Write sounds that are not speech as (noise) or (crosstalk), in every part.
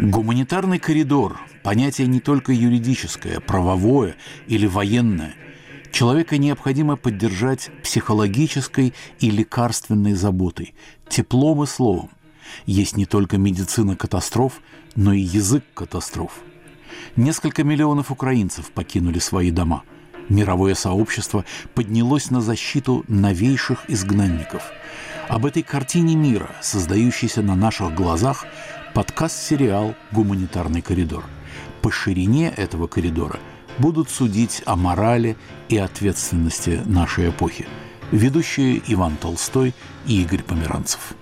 Гуманитарный коридор – понятие не только юридическое, правовое или военное. Человека необходимо поддержать психологической и лекарственной заботой, теплом и словом. Есть не только медицина катастроф, но и язык катастроф. Несколько миллионов украинцев покинули свои дома. Мировое сообщество поднялось на защиту новейших изгнанников. Об этой картине мира, создающейся на наших глазах, подкаст-сериал «Гуманитарный коридор». По ширине этого коридора будут судить о морали и ответственности нашей эпохи. Ведущие Иван Толстой и Игорь Померанцев.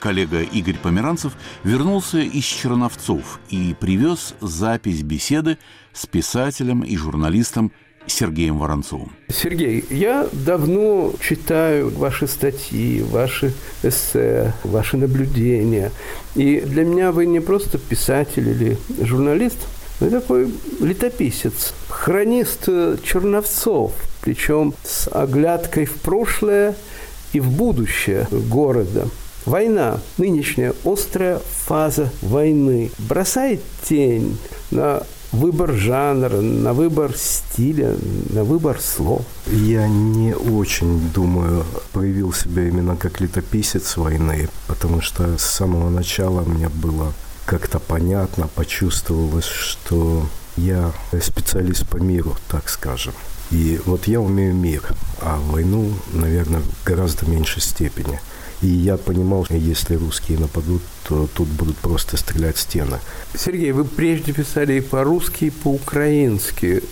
Коллега Игорь Померанцев вернулся из Черновцов и привез запись беседы с писателем и журналистом Сергеем Воронцовым. Сергей, я давно читаю ваши статьи, ваши эссе, ваши наблюдения. И для меня вы не просто писатель или журналист, вы такой летописец, хронист Черновцов, причем с оглядкой в прошлое и в будущее города. Война, нынешняя острая фаза войны, бросает тень на выбор жанра, на выбор стиля, на выбор слов? Я не очень, думаю, проявил себя именно как летописец войны, потому что с самого начала мне было как-то понятно, почувствовалось, что я специалист по миру, так скажем. И вот я умею мир, а войну, наверное, в гораздо меньшей степени – и я понимал, что если русские нападут, то тут будут просто стрелять стены. Сергей, вы прежде писали и по-русски, и по-украински.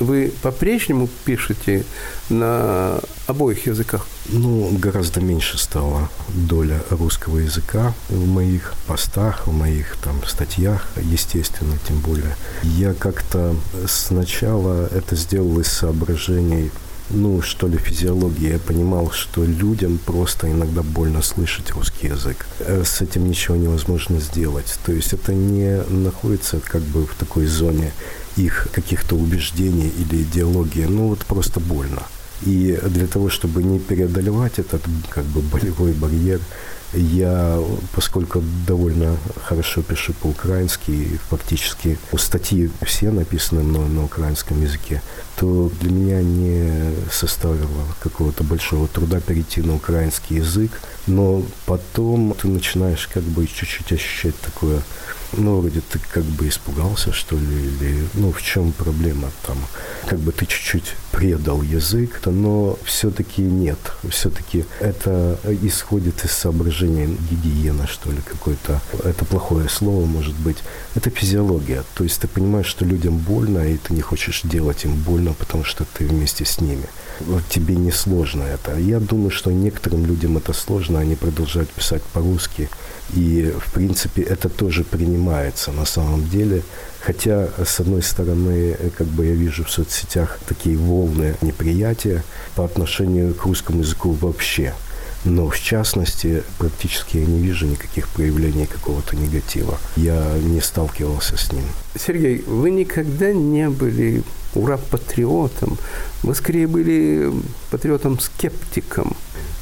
Вы по-прежнему пишете на обоих языках? Ну, гораздо меньше стала доля русского языка в моих постах, в моих там статьях, естественно, тем более. Я как-то сначала это сделал из соображений ну, что ли, физиологии. Я понимал, что людям просто иногда больно слышать русский язык. Э, с этим ничего невозможно сделать. То есть это не находится как бы в такой зоне их каких-то убеждений или идеологии. Ну, вот просто больно. И для того, чтобы не преодолевать этот как бы болевой барьер, я, поскольку довольно хорошо пишу по-украински, фактически статьи все написаны мной на украинском языке, то для меня не составило какого-то большого труда перейти на украинский язык. Но потом ты начинаешь как бы чуть-чуть ощущать такое ну, вроде ты как бы испугался, что ли, или, ну, в чем проблема там? Как бы ты чуть-чуть предал язык, но все-таки нет. Все-таки это исходит из соображения гигиены, что ли, какой-то. Это плохое слово, может быть. Это физиология. То есть ты понимаешь, что людям больно, и ты не хочешь делать им больно, потому что ты вместе с ними. Тебе не сложно это. Я думаю, что некоторым людям это сложно, они продолжают писать по-русски. И, в принципе, это тоже принимается на самом деле. Хотя, с одной стороны, как бы я вижу в соцсетях такие волны неприятия по отношению к русскому языку вообще. Но, в частности, практически я не вижу никаких проявлений какого-то негатива. Я не сталкивался с ним. Сергей, вы никогда не были ура-патриотом. Вы скорее были патриотом-скептиком.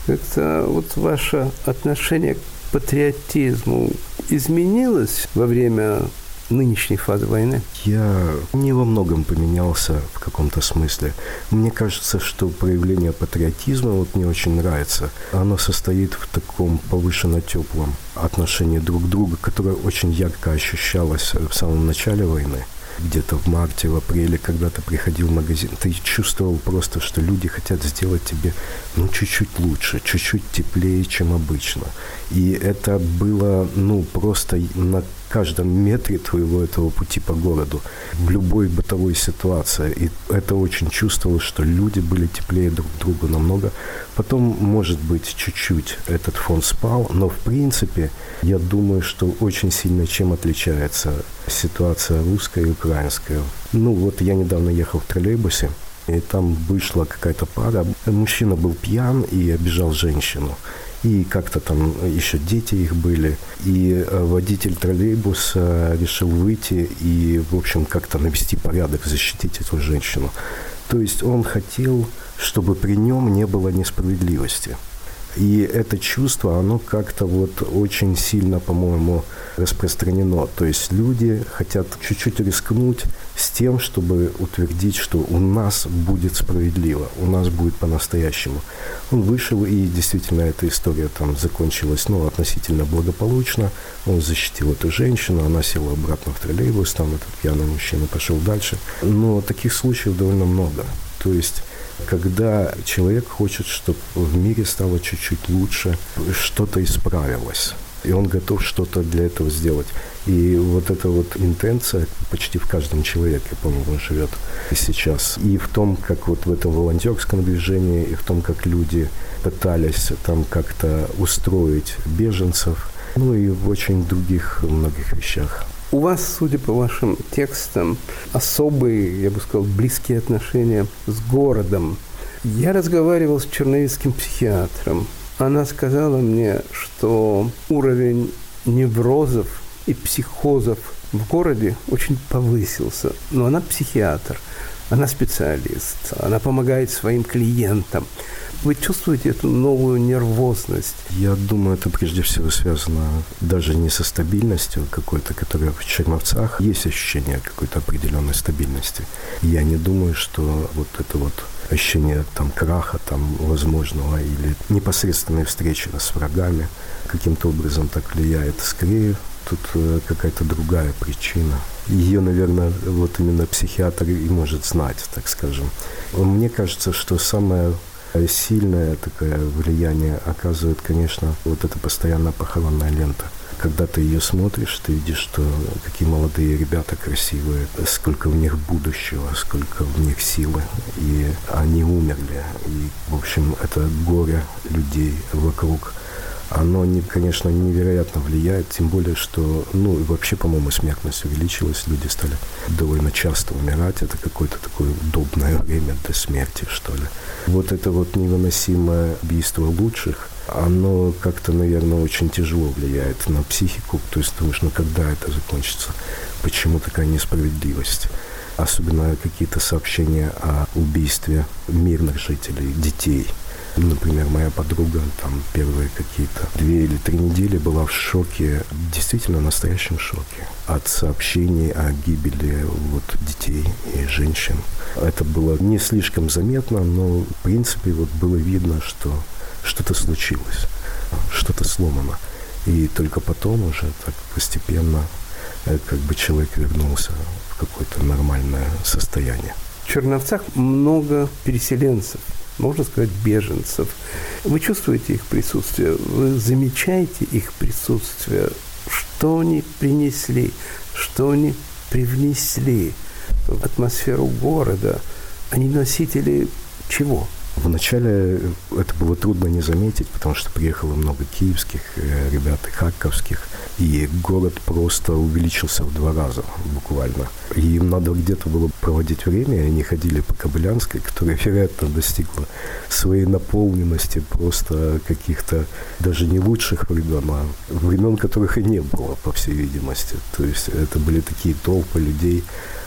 Это вот ваше отношение к патриотизму изменилось во время нынешней фазы войны? Я не во многом поменялся в каком-то смысле. Мне кажется, что проявление патриотизма вот мне очень нравится. Оно состоит в таком повышенно теплом отношении друг к другу, которое очень ярко ощущалось в самом начале войны где-то в марте, в апреле, когда ты приходил в магазин, ты чувствовал просто, что люди хотят сделать тебе, ну, чуть-чуть лучше, чуть-чуть теплее, чем обычно. И это было, ну, просто на каждом метре твоего этого пути по городу, в любой бытовой ситуации. И это очень чувствовалось, что люди были теплее друг другу намного. Потом, может быть, чуть-чуть этот фон спал, но в принципе, я думаю, что очень сильно чем отличается ситуация русская и украинская. Ну вот я недавно ехал в троллейбусе, и там вышла какая-то пара. Мужчина был пьян и обижал женщину. И как-то там еще дети их были. И э, водитель троллейбуса решил выйти и, в общем, как-то навести порядок, защитить эту женщину. То есть он хотел, чтобы при нем не было несправедливости. И это чувство, оно как-то вот очень сильно, по-моему, распространено. То есть люди хотят чуть-чуть рискнуть с тем, чтобы утвердить, что у нас будет справедливо, у нас будет по-настоящему. Он вышел, и действительно эта история там закончилась, ну, относительно благополучно. Он защитил эту женщину, она села обратно в троллейбус, там этот пьяный мужчина пошел дальше. Но таких случаев довольно много. То есть когда человек хочет, чтобы в мире стало чуть-чуть лучше, что-то исправилось. И он готов что-то для этого сделать. И вот эта вот интенция почти в каждом человеке, по-моему, живет сейчас. И в том, как вот в этом волонтерском движении, и в том, как люди пытались там как-то устроить беженцев, ну и в очень других многих вещах. У вас, судя по вашим текстам, особые, я бы сказал, близкие отношения с городом. Я разговаривал с черновицким психиатром. Она сказала мне, что уровень неврозов и психозов в городе очень повысился. Но она психиатр, она специалист, она помогает своим клиентам. Вы чувствуете эту новую нервозность? Я думаю, это прежде всего связано даже не со стабильностью какой-то, которая в Черновцах. Есть ощущение какой-то определенной стабильности. Я не думаю, что вот это вот ощущение там краха там возможного или непосредственной встречи с врагами каким-то образом так влияет. Скорее, тут э, какая-то другая причина. Ее, наверное, вот именно психиатр и может знать, так скажем. Мне кажется, что самое Сильное такое влияние оказывает, конечно, вот эта постоянная похоронная лента. Когда ты ее смотришь, ты видишь, что какие молодые ребята красивые, сколько в них будущего, сколько в них силы. И они умерли. И, в общем, это горе людей вокруг оно, не, конечно, невероятно влияет, тем более, что, ну, и вообще, по-моему, смертность увеличилась, люди стали довольно часто умирать, это какое-то такое удобное время для смерти, что ли. Вот это вот невыносимое убийство лучших, оно как-то, наверное, очень тяжело влияет на психику, то есть думаешь, ну, когда это закончится, почему такая несправедливость? Особенно какие-то сообщения о убийстве мирных жителей, детей – Например, моя подруга там первые какие-то две или три недели была в шоке, действительно настоящем шоке от сообщений о гибели вот детей и женщин. Это было не слишком заметно, но в принципе вот было видно, что что-то случилось, что-то сломано. И только потом уже так постепенно э, как бы человек вернулся в какое-то нормальное состояние. В Черновцах много переселенцев можно сказать, беженцев. Вы чувствуете их присутствие, вы замечаете их присутствие, что они принесли, что они привнесли в атмосферу города. Они носители чего? Вначале это было трудно не заметить, потому что приехало много киевских э, ребят и харьковских, и город просто увеличился в два раза буквально. И им надо где-то было проводить время, и они ходили по Кобылянской, которая, (laughs) вероятно, достигла своей наполненности просто каких-то даже не лучших времен, а времен, которых и не было, по всей видимости. То есть это были такие толпы людей,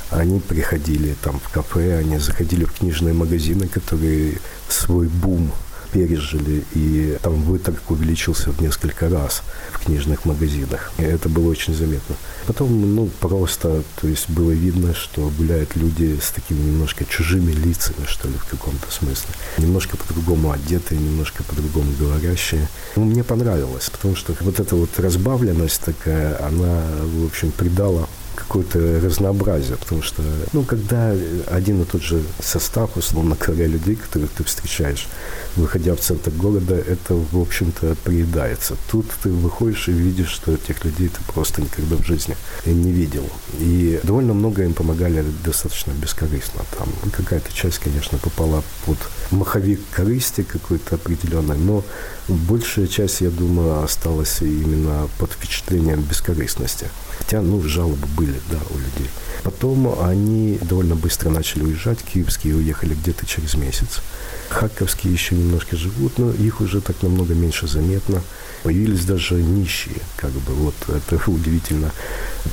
они приходили там в кафе, они заходили в книжные магазины, которые свой бум пережили, и там выток увеличился в несколько раз в книжных магазинах. И это было очень заметно. Потом, ну, просто, то есть было видно, что гуляют люди с такими немножко чужими лицами, что ли, в каком-то смысле. Немножко по-другому одетые, немножко по-другому говорящие. Ну, мне понравилось, потому что вот эта вот разбавленность такая, она, в общем, придала какое-то разнообразие, потому что, ну, когда один и тот же состав, условно говоря, людей, которых ты встречаешь, выходя в центр города, это, в общем-то, приедается. Тут ты выходишь и видишь, что этих людей ты просто никогда в жизни не видел. И довольно много им помогали достаточно бескорыстно. Там какая-то часть, конечно, попала под маховик корысти какой-то определенной, но большая часть, я думаю, осталась именно под впечатлением бескорыстности. Хотя, ну, жалобы были, да, у людей. Потом они довольно быстро начали уезжать, киевские уехали где-то через месяц. Харьковские еще немножко живут, но их уже так намного меньше заметно. Появились даже нищие, как бы, вот это (laughs) удивительно.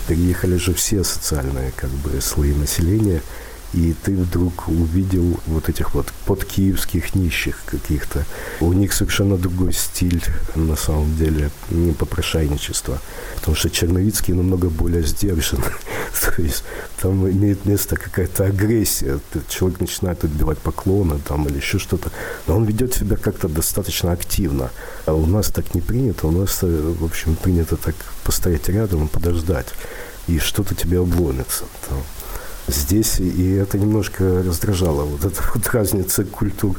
Переехали же все социальные, как бы, слои населения – и ты вдруг увидел вот этих вот подкиевских нищих каких-то. У них совершенно другой стиль, на самом деле, не попрошайничество. Потому что Черновицкий намного более сдержан. (laughs) То есть там имеет место какая-то агрессия. Человек начинает отбивать поклоны там, или еще что-то. Но он ведет себя как-то достаточно активно. А у нас так не принято. У нас, э, в общем, принято так постоять рядом и подождать. И что-то тебе обломится. Здесь, и это немножко раздражало, вот эта вот (laughs) разница культур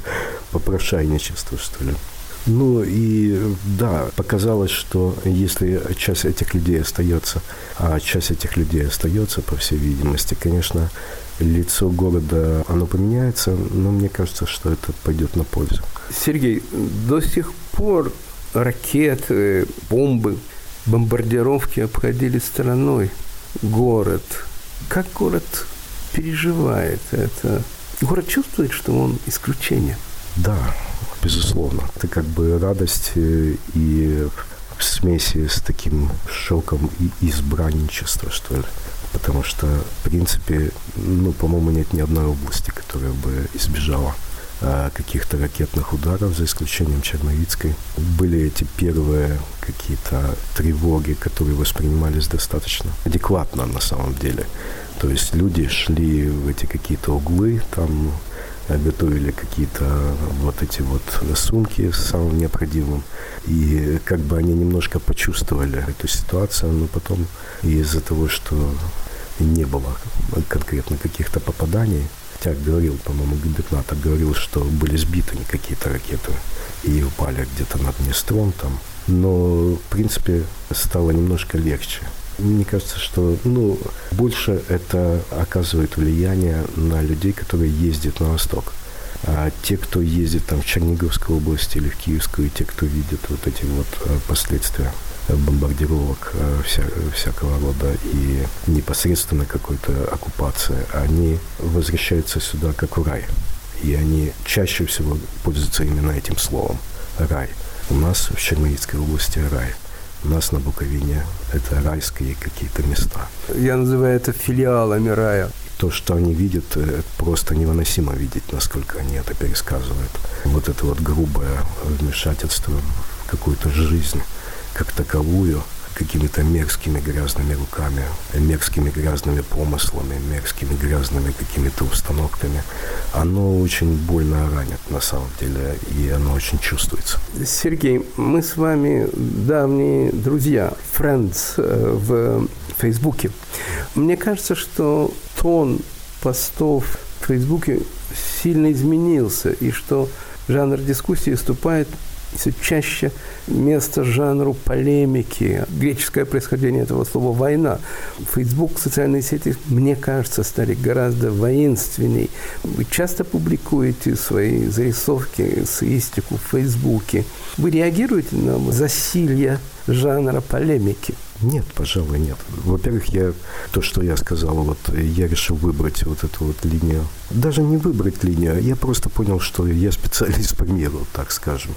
попрошайничества, что ли. Ну и да, показалось, что если часть этих людей остается, а часть этих людей остается, по всей видимости, конечно, лицо города, оно поменяется, но мне кажется, что это пойдет на пользу. Сергей, до сих пор ракеты, бомбы, бомбардировки обходили стороной город. Как город переживает это. Город чувствует, что он исключение. Да, безусловно. Это как бы радость э, и в смеси с таким шоком и избранничества, что ли. Потому что, в принципе, ну, по-моему, нет ни одной области, которая бы избежала а, каких-то ракетных ударов, за исключением Черновицкой. Были эти первые какие-то тревоги, которые воспринимались достаточно адекватно на самом деле. То есть люди шли в эти какие-то углы, там э, готовили какие-то вот эти вот сумки с самым необходимым. И как бы они немножко почувствовали эту ситуацию, но потом из-за того, что не было конкретно каких-то попаданий, хотя говорил, по-моему, губернатор говорил, что были сбиты какие-то ракеты и упали где-то над Днестром там. Но, в принципе, стало немножко легче. Мне кажется, что ну, больше это оказывает влияние на людей, которые ездят на восток. А те, кто ездит там в Черниговскую область или в Киевскую, те, кто видит вот эти вот э, последствия бомбардировок э, вся, всякого рода и непосредственно какой-то оккупации, они возвращаются сюда как в рай. И они чаще всего пользуются именно этим словом – рай. У нас в Черновицкой области рай – у нас на Буковине это райские какие-то места. Я называю это филиалами рая. То, что они видят, это просто невыносимо видеть, насколько они это пересказывают. Вот это вот грубое вмешательство в какую-то жизнь как таковую – какими-то мерзкими грязными руками, мерзкими грязными помыслами, мерзкими грязными какими-то установками, оно очень больно ранит на самом деле, и оно очень чувствуется. Сергей, мы с вами давние друзья, friends э, в Фейсбуке. Мне кажется, что тон постов в Фейсбуке сильно изменился, и что жанр дискуссии вступает все чаще место жанру полемики. Греческое происхождение этого слова «война». Фейсбук, социальные сети, мне кажется, стали гораздо воинственней. Вы часто публикуете свои зарисовки, эссеистику в Фейсбуке. Вы реагируете на засилье жанра полемики? Нет, пожалуй, нет. Во-первых, я то, что я сказал, вот я решил выбрать вот эту вот линию. Даже не выбрать линию, я просто понял, что я специалист по миру, так скажем.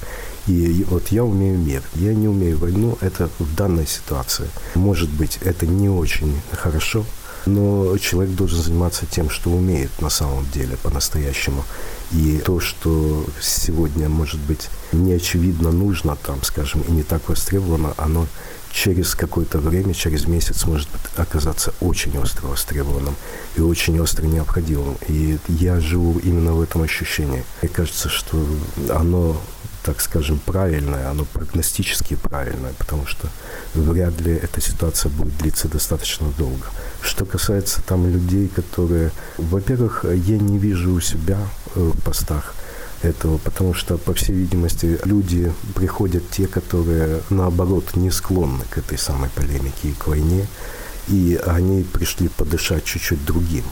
И вот я умею мир, я не умею войну, это в данной ситуации. Может быть, это не очень хорошо, но человек должен заниматься тем, что умеет на самом деле, по-настоящему. И то, что сегодня, может быть, не очевидно нужно, там, скажем, и не так востребовано, оно через какое-то время, через месяц может оказаться очень остро востребованным и очень остро необходимым. И я живу именно в этом ощущении. Мне кажется, что оно так скажем, правильное, оно прогностически правильное, потому что вряд ли эта ситуация будет длиться достаточно долго. Что касается там людей, которые, во-первых, я не вижу у себя в постах этого, потому что, по всей видимости, люди приходят те, которые, наоборот, не склонны к этой самой полемике и к войне, и они пришли подышать чуть-чуть другим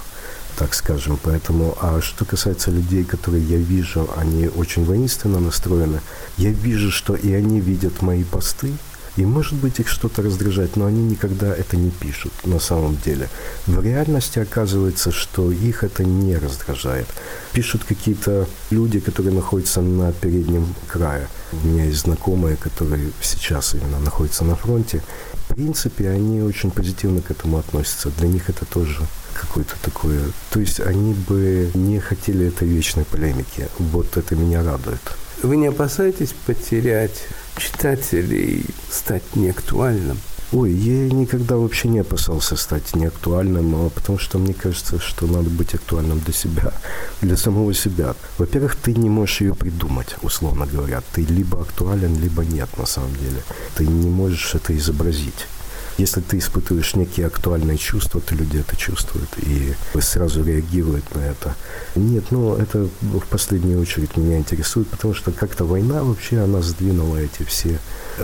так скажем. Поэтому, а что касается людей, которые я вижу, они очень воинственно настроены. Я вижу, что и они видят мои посты, И, может быть, их что-то раздражает, но они никогда это не пишут на самом деле. В реальности оказывается, что их это не раздражает. Пишут какие-то люди, которые находятся на переднем крае. У меня есть знакомые, которые сейчас именно находятся на фронте. В принципе, они очень позитивно к этому относятся. Для них это тоже какое-то такое... То есть они бы не хотели этой вечной полемики. Вот это меня радует. Вы не опасаетесь потерять читателей, стать неактуальным? Ой, я никогда вообще не опасался стать неактуальным, а потому что мне кажется, что надо быть актуальным для себя, для самого себя. Во-первых, ты не можешь ее придумать, условно говоря. Ты либо актуален, либо нет на самом деле. Ты не можешь это изобразить. Если ты испытываешь некие актуальные чувства, то люди это чувствуют и сразу реагируют на это. Нет, ну это в последнюю очередь меня интересует, потому что как-то война вообще, она сдвинула эти все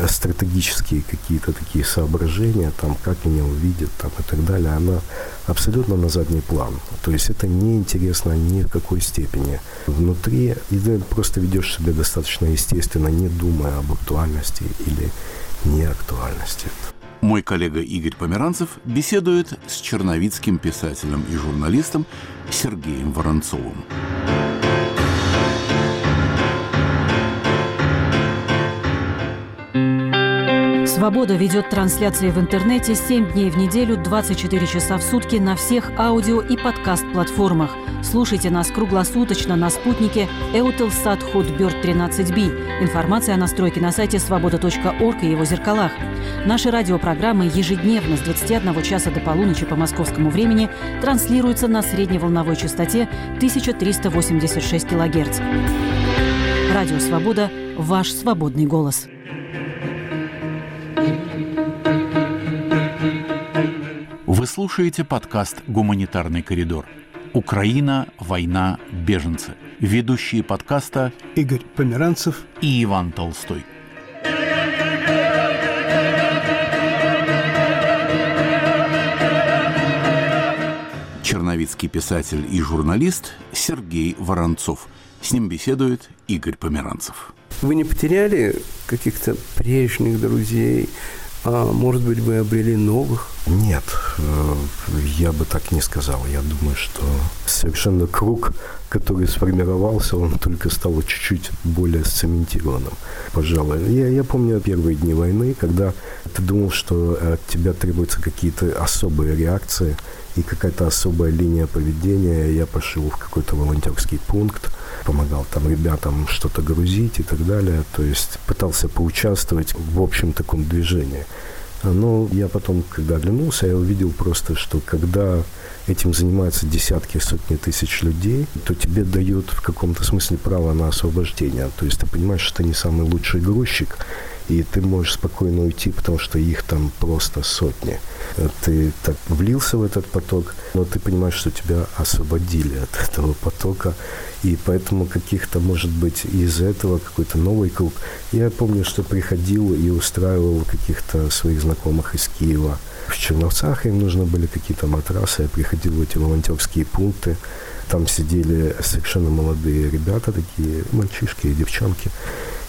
стратегические какие-то такие соображения, там, как меня увидят, там, и так далее, она абсолютно на задний план. То есть это неинтересно ни в какой степени. Внутри и ты просто ведешь себя достаточно естественно, не думая об актуальности или неактуальности. Мой коллега Игорь Померанцев беседует с черновицким писателем и журналистом Сергеем Воронцовым. «Свобода» ведет трансляции в интернете 7 дней в неделю, 24 часа в сутки на всех аудио и подкаст-платформах. Слушайте нас круглосуточно на спутнике Eutelsat Hotbird 13B. Информация о настройке на сайте свобода.орг и его зеркалах. Наши радиопрограммы ежедневно с 21 часа до полуночи по московскому времени транслируются на средневолновой частоте 1386 кГц. Радио «Свобода» – ваш свободный голос. Вы слушаете подкаст «Гуманитарный коридор». Украина, война, беженцы. Ведущие подкаста Игорь Померанцев и Иван Толстой. Черновицкий писатель и журналист Сергей Воронцов. С ним беседует Игорь Померанцев. Вы не потеряли каких-то прежних друзей, а может быть, вы обрели новых? Нет, э, я бы так не сказал. Я думаю, что совершенно круг, который сформировался, он только стал чуть-чуть более сцементированным. Пожалуй. Я, я помню первые дни войны, когда ты думал, что от тебя требуются какие-то особые реакции и какая-то особая линия поведения. Я пошел в какой-то волонтерский пункт, помогал там ребятам что-то грузить и так далее. То есть пытался поучаствовать в общем таком движении. Но я потом, когда оглянулся, я увидел просто, что когда этим занимаются десятки, сотни тысяч людей, то тебе дают в каком-то смысле право на освобождение. То есть ты понимаешь, что ты не самый лучший грузчик, и ты можешь спокойно уйти, потому что их там просто сотни. Ты так влился в этот поток, но ты понимаешь, что тебя освободили от этого потока, и поэтому каких-то, может быть, из этого какой-то новый круг. Я помню, что приходил и устраивал каких-то своих знакомых из Киева. В Черновцах им нужны были какие-то матрасы, я приходил в эти волонтерские пункты, там сидели совершенно молодые ребята, такие мальчишки и девчонки.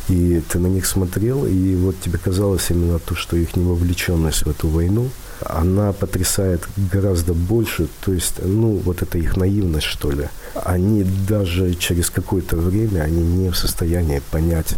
И ты на них смотрел, и вот тебе казалось именно то, что их невовлеченность в эту войну, она потрясает гораздо больше, то есть, ну, вот это их наивность, что ли. Они даже через какое-то время, они не в состоянии понять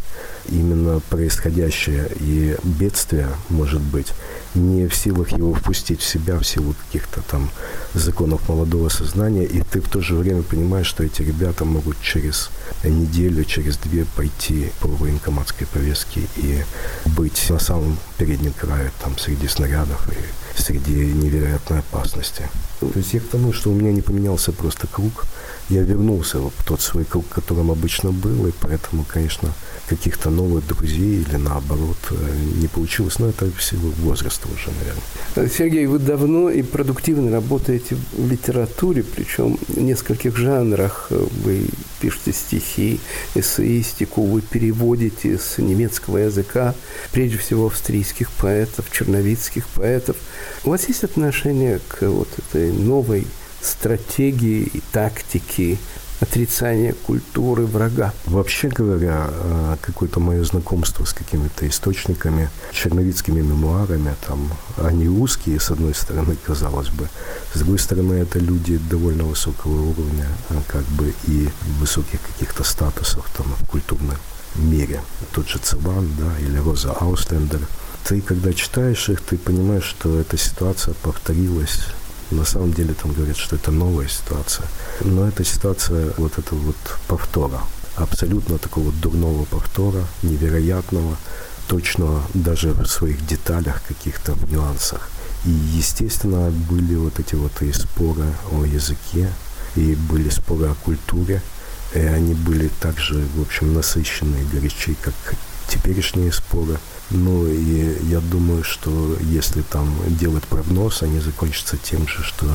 именно происходящее и бедствие, может быть, не в силах его впустить в себя в силу каких-то там законов молодого сознания, и ты в то же время понимаешь, что эти ребята могут через неделю, через две пойти по военкоматской повестке и быть на самом переднем крае, там, среди снарядов и среди невероятной опасности. То есть я к тому, что у меня не поменялся просто круг, я вернулся в тот свой круг, которым обычно был, и поэтому, конечно, каких-то новых друзей или наоборот э, не получилось. Но это в силу возраста уже, наверное. Сергей, вы давно и продуктивно работаете в литературе, причем в нескольких жанрах. Вы пишете стихи, эссеистику, вы переводите с немецкого языка, прежде всего австрийских поэтов, черновицких поэтов. У вас есть отношение к вот этой новой стратегии и тактики отрицание культуры врага. Вообще говоря, э, какое-то мое знакомство с какими-то источниками, черновицкими мемуарами, там, они узкие, с одной стороны, казалось бы, с другой стороны, это люди довольно высокого уровня, э, как бы, и высоких каких-то статусов там в культурном мире. Тот же Циван, да, или Роза Ауслендер. Ты, когда читаешь их, ты понимаешь, что эта ситуация повторилась на самом деле там говорят, что это новая ситуация. Но эта ситуация вот этого вот повтора, абсолютно такого дурного повтора, невероятного, точного даже в своих деталях, каких-то в нюансах. И, естественно, были вот эти вот и споры о языке, и были споры о культуре, и они были также, в общем, насыщенные, горячи, как теперешние споры. Ну и я думаю, что если там делать прогноз, они закончатся тем же, что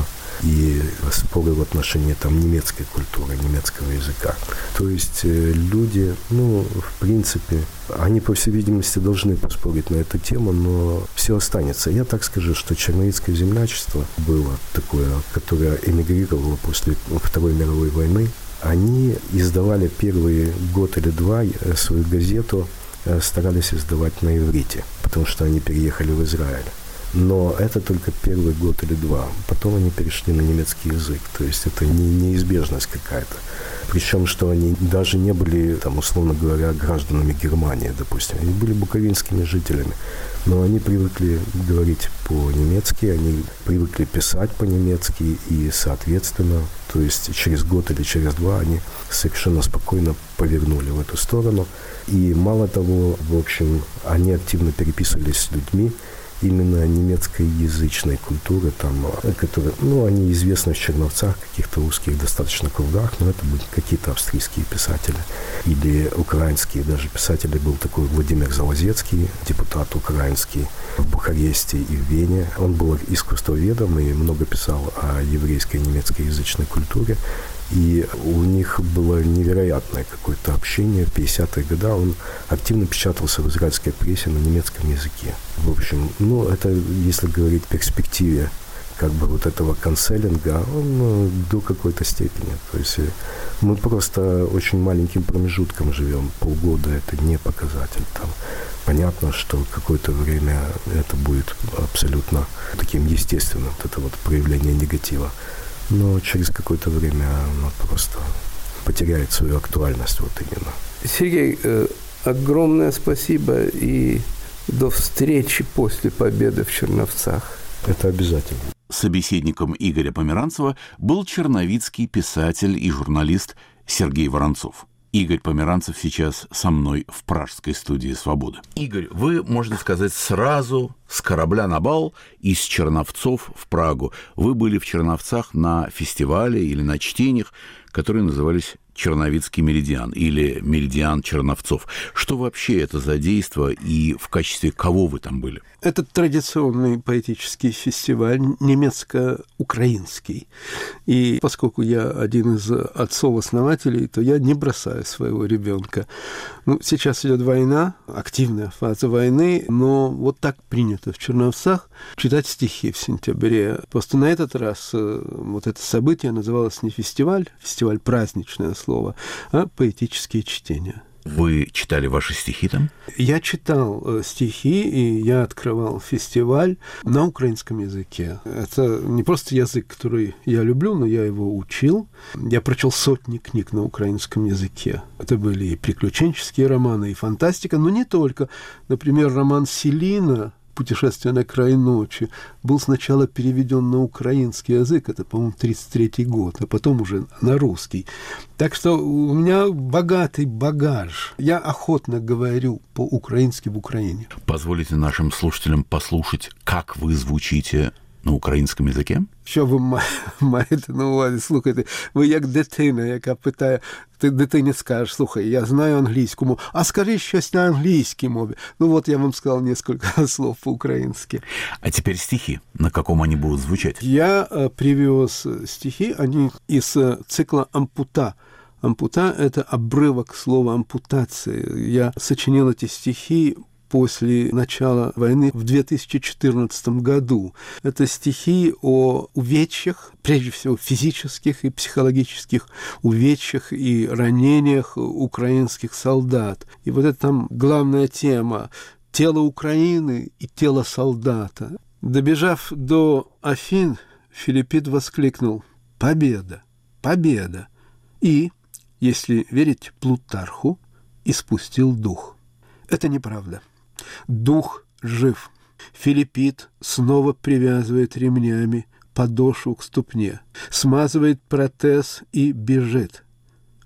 и споры в отношении там немецкой культуры, немецкого языка. То есть э, люди, ну, в принципе, они, по всей видимости, должны поспорить на эту тему, но все останется. Я так скажу, что черновицкое землячество было такое, которое эмигрировало после Второй мировой войны. Они издавали первый год или два э, свою газету старались издавать на иврите, потому что они переехали в Израиль. Но это только первый год или два. Потом они перешли на немецкий язык. То есть это не, неизбежность какая-то. Причем, что они даже не были, там, условно говоря, гражданами Германии, допустим. Они были буковинскими жителями. Но они привыкли говорить по-немецки, они привыкли писать по-немецки, и, соответственно, то есть через год или через два они совершенно спокойно повернули в эту сторону. И мало того, в общем, они активно переписывались с людьми, именно немецкоязычной культуры, там, которые, ну, они известны в Черновцах, каких-то узких достаточно кругах, но это были какие-то австрийские писатели или украинские даже писатели. Был такой Владимир Залозецкий, депутат украинский в Бухаресте и в Вене. Он был искусствоведом и много писал о еврейской немецкоязычной культуре. И у них было невероятное какое-то общение. В 50-е годы он активно печатался в израильской прессе на немецком языке. В общем, ну, это, если говорить в перспективе как бы вот этого канцелинга, он ну, до какой-то степени. То есть э, мы просто очень маленьким промежутком живем. Полгода это не показатель. Там понятно, что какое-то время это будет абсолютно таким естественным, вот это вот проявление негатива но через какое-то время оно просто потеряет свою актуальность вот именно. Сергей, э, огромное спасибо и до встречи после победы в Черновцах. Это обязательно. Собеседником Игоря Померанцева был черновицкий писатель и журналист Сергей Воронцов. Игорь Померанцев сейчас со мной в пражской студии «Свобода». Игорь, вы, можно сказать, сразу с корабля на бал из Черновцов в Прагу. Вы были в Черновцах на фестивале или на чтениях, которые назывались Черновицкий меридиан или меридиан Черновцов. Что вообще это за действо и в качестве кого вы там были? Это традиционный поэтический фестиваль, немецко-украинский. И поскольку я один из отцов-основателей, то я не бросаю своего ребенка. Ну, сейчас идет война, активная фаза войны, но вот так принято в Черновцах читать стихи в сентябре. Просто на этот раз э, вот это событие называлось не фестиваль, фестиваль праздничное слово, а поэтические чтения. Вы читали ваши стихи там? Я читал э, стихи, и я открывал фестиваль на украинском языке. Это не просто язык, который я люблю, но я его учил. Я прочел сотни книг на украинском языке. Это были и приключенческие романы, и фантастика, но не только. Например, роман Селина «Путешествие на край ночи» был сначала переведен на украинский язык, это, по-моему, 33 год, а потом уже на русский. Так что у меня богатый багаж. Я охотно говорю по-украински в Украине. Позволите нашим слушателям послушать, как вы звучите на українському язикі? Що ви маєте на увазі? Слухайте, ви як дитина, яка питає, ти дитині скажеш, слухай, я знаю англійську мову, а скажи щось на англійській мові. Ну вот я вам сказал несколько слов (laughs) по-украински. А теперь стихи. На каком они будут звучать? Я э, привез стихи, они из э, цикла «Ампута». Ампута – это обрывок слова ампутации. Я сочинил эти стихи после начала войны в 2014 году. Это стихи о увечьях, прежде всего физических и психологических увечьях и ранениях украинских солдат. И вот это там главная тема тело Украины и тело солдата. Добежав до Афин, Филиппит воскликнул «Победа! Победа!» и, если верить Плутарху, испустил дух. Это неправда. Дух жив. Филиппит снова привязывает ремнями подошву к ступне, смазывает протез и бежит.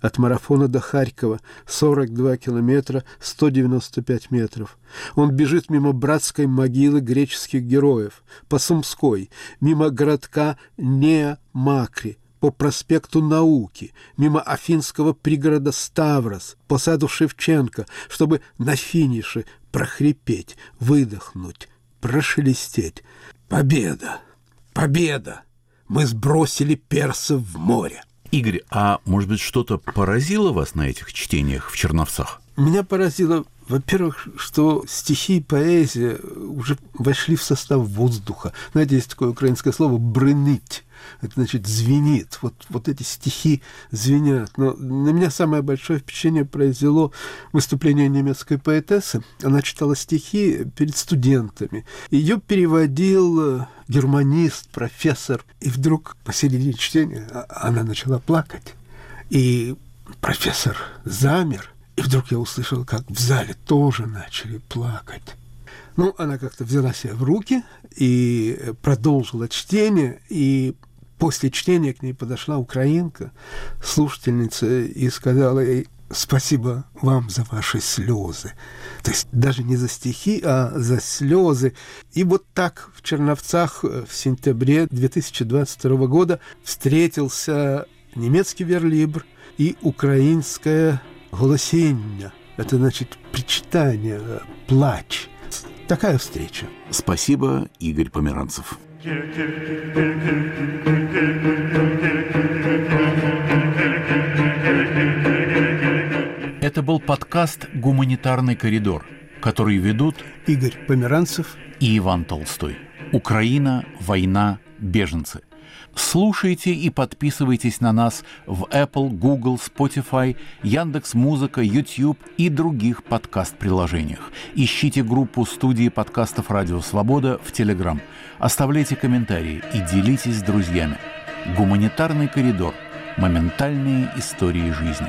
От марафона до Харькова 42 километра 195 метров. Он бежит мимо братской могилы греческих героев, по Сумской, мимо городка Неа-Макри, по проспекту Науки, мимо афинского пригорода Ставрос, по саду Шевченко, чтобы на финише прохрипеть, выдохнуть, прошелестеть. Победа! Победа! Мы сбросили персов в море. Игорь, а может быть что-то поразило вас на этих чтениях в Черновцах? Меня поразило, во-первых, что стихи и поэзия уже вошли в состав воздуха. Знаете, есть такое украинское слово «брыныть». Это значит звенит. Вот, вот эти стихи звенят. Но на меня самое большое впечатление произвело выступление немецкой поэтессы. Она читала стихи перед студентами. Ее переводил германист, профессор. И вдруг посередине чтения а, она начала плакать. И профессор замер. И вдруг я услышал, как в зале тоже начали плакать. Ну, она как-то взяла себя в руки и продолжила чтение, и после чтения к ней подошла украинка, слушательница, и сказала ей, спасибо вам за ваши слезы. То есть даже не за стихи, а за слезы. И вот так в Черновцах в сентябре 2022 года встретился немецкий верлибр и украинское голосение. Это значит причитание, плач. Такая встреча. Спасибо, Игорь Померанцев. Это был подкаст «Гуманитарный коридор», который ведут Игорь Померанцев и Иван Толстой. Украина, война, беженцы. Слушайте и подписывайтесь на нас в Apple, Google, Spotify, Яндекс Музыка, YouTube и других подкаст-приложениях. Ищите группу студии подкастов «Радио Свобода» в Telegram. Оставляйте комментарии и делитесь с друзьями. Гуманитарный коридор. Моментальные истории жизни.